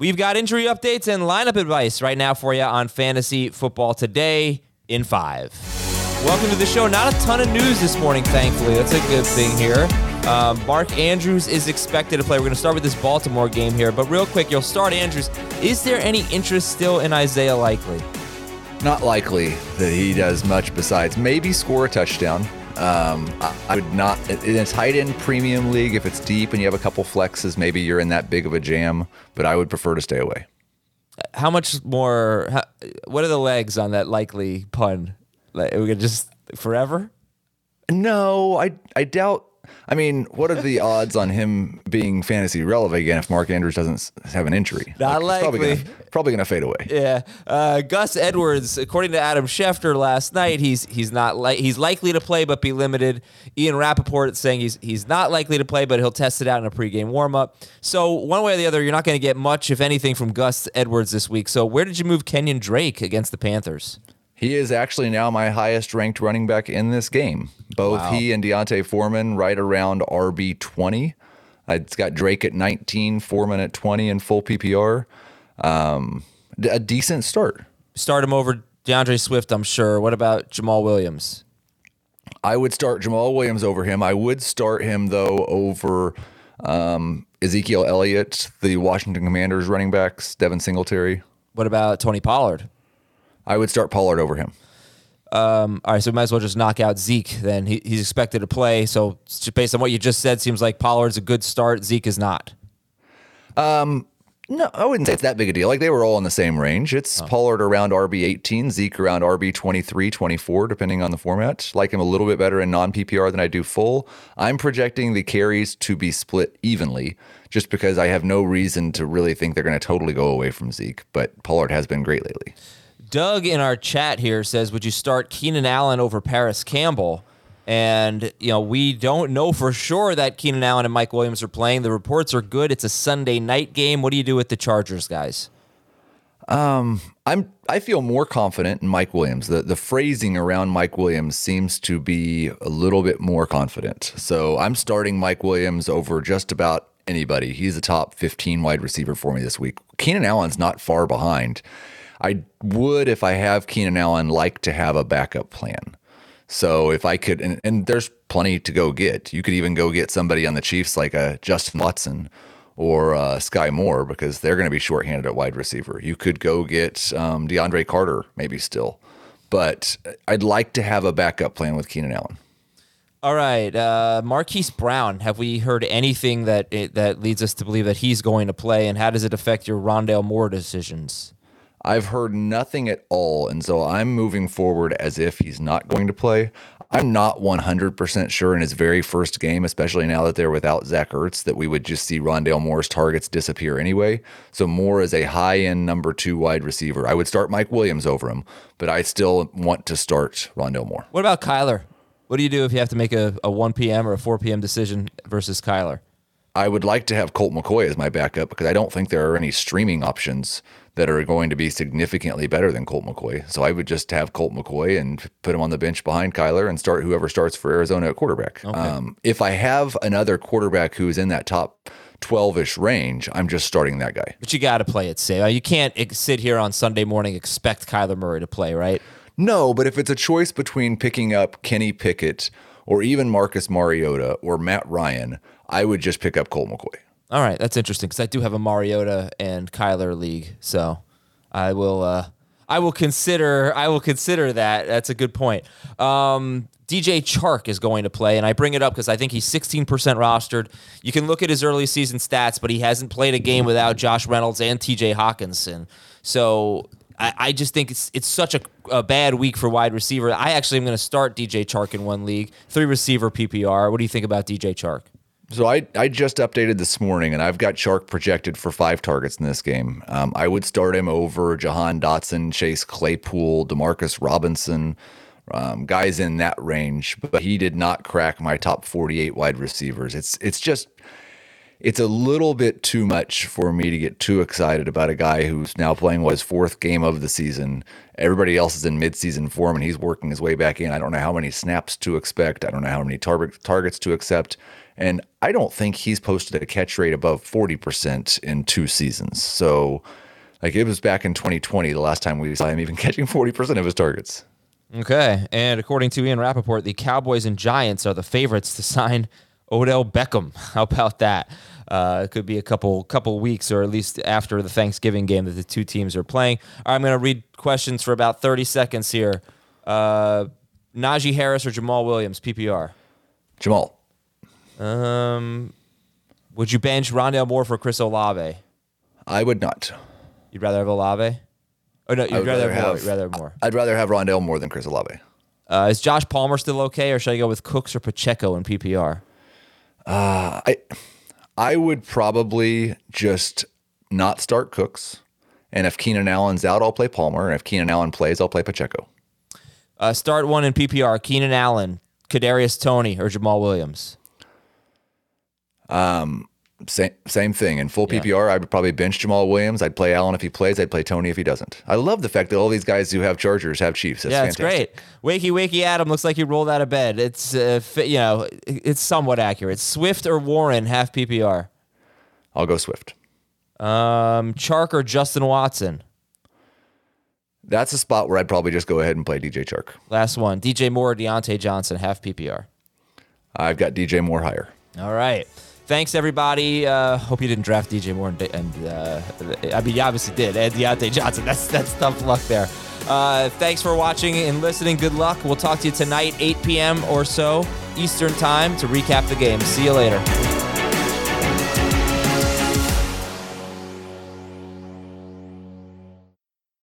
We've got injury updates and lineup advice right now for you on Fantasy Football Today in five. Welcome to the show. Not a ton of news this morning, thankfully. That's a good thing here. Um, Mark Andrews is expected to play. We're going to start with this Baltimore game here, but real quick, you'll start Andrews. Is there any interest still in Isaiah Likely? Not likely that he does much besides maybe score a touchdown. Um, I, would not in a tight end premium league. If it's deep and you have a couple flexes, maybe you're in that big of a jam. But I would prefer to stay away. How much more? How, what are the legs on that likely pun? Like, we could just forever. No, I I doubt. I mean, what are the odds on him being fantasy relevant again if Mark Andrews doesn't have an injury? Not Like, likely. Probably gonna, probably gonna fade away. Yeah, uh, Gus Edwards, according to Adam Schefter last night, he's he's not like he's likely to play but be limited. Ian Rapoport saying he's he's not likely to play but he'll test it out in a pregame warmup. So one way or the other, you're not going to get much, if anything, from Gus Edwards this week. So where did you move Kenyan Drake against the Panthers? He is actually now my highest ranked running back in this game. Both Wow. he and D'Onta Foreman right around RB twenty. It's got Drake at 19, Foreman at 20 in full PPR. Um, a decent start. Start him over D'Andre Swift, I'm sure. What about Jamaal Williams? I would start Jamaal Williams over him. I would start him though over um, Ezekiel Elliott, the Washington Commanders running backs, Devin Singletary. What about Tony Pollard? I would start Pollard over him. Um, all right, so we might as well just knock out Zeke. Then he, he's expected to play. So just based on what you just said, seems like Pollard's a good start. Zeke is not. No, I wouldn't say it's that big a deal. Like they were all in the same range. It's Pollard around RB 18, Zeke around RB 23, 24, depending on the format. Like him a little bit better in non PPR than I do full. I'm projecting the carries to be split evenly just because I have no reason to really think they're going to totally go away from Zeke. But Pollard has been great lately. Doug in our chat here says, "Would you start Keenan Allen over Parris Campbell?" And you know, we don't know for sure that Keenan Allen and Mike Williams are playing. The reports are good. It's a Sunday night game. What do you do with the Chargers, guys? Um, I'm I feel more confident in Mike Williams. The the phrasing around Mike Williams seems to be a little bit more confident. So I'm starting Mike Williams over just about anybody. He's a top 15 wide receiver for me this week. Keenan Allen's not far behind. I would if I have Keenan Allen like to have a backup plan. So if I could and, and there's plenty to go get. You could even go get somebody on the Chiefs like a Justin Watson or uh, Skyy Moore because they're going to be shorthanded at wide receiver. You could go get um, DeAndre Carter, maybe still, but I'd like to have a backup plan with Keenan Allen. All right, uh, Marquise Brown. Have we heard anything that it, that leads us to believe that he's going to play? And how does it affect your Rondale Moore decisions? I've heard nothing at all, and so I'm moving forward as if he's not going to play. I'm not 100% sure in his very first game, especially now that they're without Zach Ertz, that we would just see Rondale Moore's targets disappear anyway. So Moore is a high-end number two wide receiver. I would start Mike Williams over him, but I still want to start Rondale Moore. What about Kyler? What do you do if you have to make a, a 1 p.m. or a 4 p.m. decision versus Kyler? I would like to have Colt McCoy as my backup because I don't think there are any streaming options that are going to be significantly better than Colt McCoy. So I would just have Colt McCoy and put him on the bench behind Kyler and start whoever starts for Arizona at quarterback. Okay. Um, if I have another quarterback who's in that top 12 ish range, I'm just starting that guy. But you got to play it safe. You can't sit here on Sunday morning expect Kyler Murray to play, right? No, but if it's a choice between picking up Kenny Pickett or even Marcus Mariota or Matt Ryan, I would just pick up Colt McCoy. All right, that's interesting because I do have a Mariota and Kyler league, so I will. Uh, I will consider. I will consider that. That's a good point. Um, DJ Chark is going to play, and I bring it up because I think he's 16% rostered. You can look at his early season stats, but he hasn't played a game without Josh Reynolds and TJ Hockenson. So I, I just think it's it's such a, a, bad week for wide receiver. I actually am going to start DJ Chark in one league, three receiver PPR. What do you think about DJ Chark? So I, I just updated this morning, and I've got Chark projected for five targets in this game. Um, I would start him over Jahan Dotson, Chase Claypool, Demarcus Robinson, um, guys in that range. But he did not crack my top 48 wide receivers. It's it's just it's a little bit too much for me to get too excited about a guy who's now playing what his fourth game of the season. Everybody else is in midseason form and he's working his way back in. I don't know how many snaps to expect. I don't know how many tar- targets to accept. And I don't think he's posted a catch rate above 40% in two seasons. So, like, it was back in 2020, the last time we saw him even catching 40% of his targets. Okay. And according to Ian Rapoport, the Cowboys and Giants are the favorites to sign Odell Beckham. How about that? Uh, it could be a couple couple weeks, or at least after the Thanksgiving game that the two teams are playing. Right, I'm going to read questions for about 30 seconds here. Uh, Najee Harris or Jamaal Williams, PPR. Jamaal. Um, would you bench Rondale Moore for Chris Olave? I would not. You'd rather have Olave? Oh no, you'd rather, rather, have, Moore. rather have Moore. I'd rather have Rondale Moore than Chris Olave. Uh, is Josh Palmer still okay, or should I go with Cooks or Pacheco in PPR? Uh, I I would probably just not start Cooks, and if Keenan Allen's out, I'll play Palmer, and if Keenan Allen plays, I'll play Pacheco. Uh, start one in PPR: Keenan Allen, Kadarius Toney, or Jamaal Williams. Um, same same thing. In full PPR, yeah. I would probably bench Jamaal Williams. I'd play Allen if he plays. I'd play Toney if he doesn't. I love the fact that all these guys who have Chargers have Chiefs. That's yeah, it's great. Wakey Wakey Adam looks like he rolled out of bed. It's uh, you know it's somewhat accurate. Swift or Warren half PPR. I'll go Swift. Um, Chark or Justin Watson. That's a spot where I'd probably just go ahead and play DJ Chark. Last one, DJ Moore, Diontae Johnson, half PPR. I've got DJ Moore higher. All right. Thanks, everybody. Uh, hope you didn't draft DJ Moore, and, and uh, I mean, you obviously did. And Diontae Johnson. That's that's tough luck there. Uh, thanks for watching and listening. Good luck. We'll talk to you tonight, 8 p.m. or so Eastern Time, to recap the game. See you later.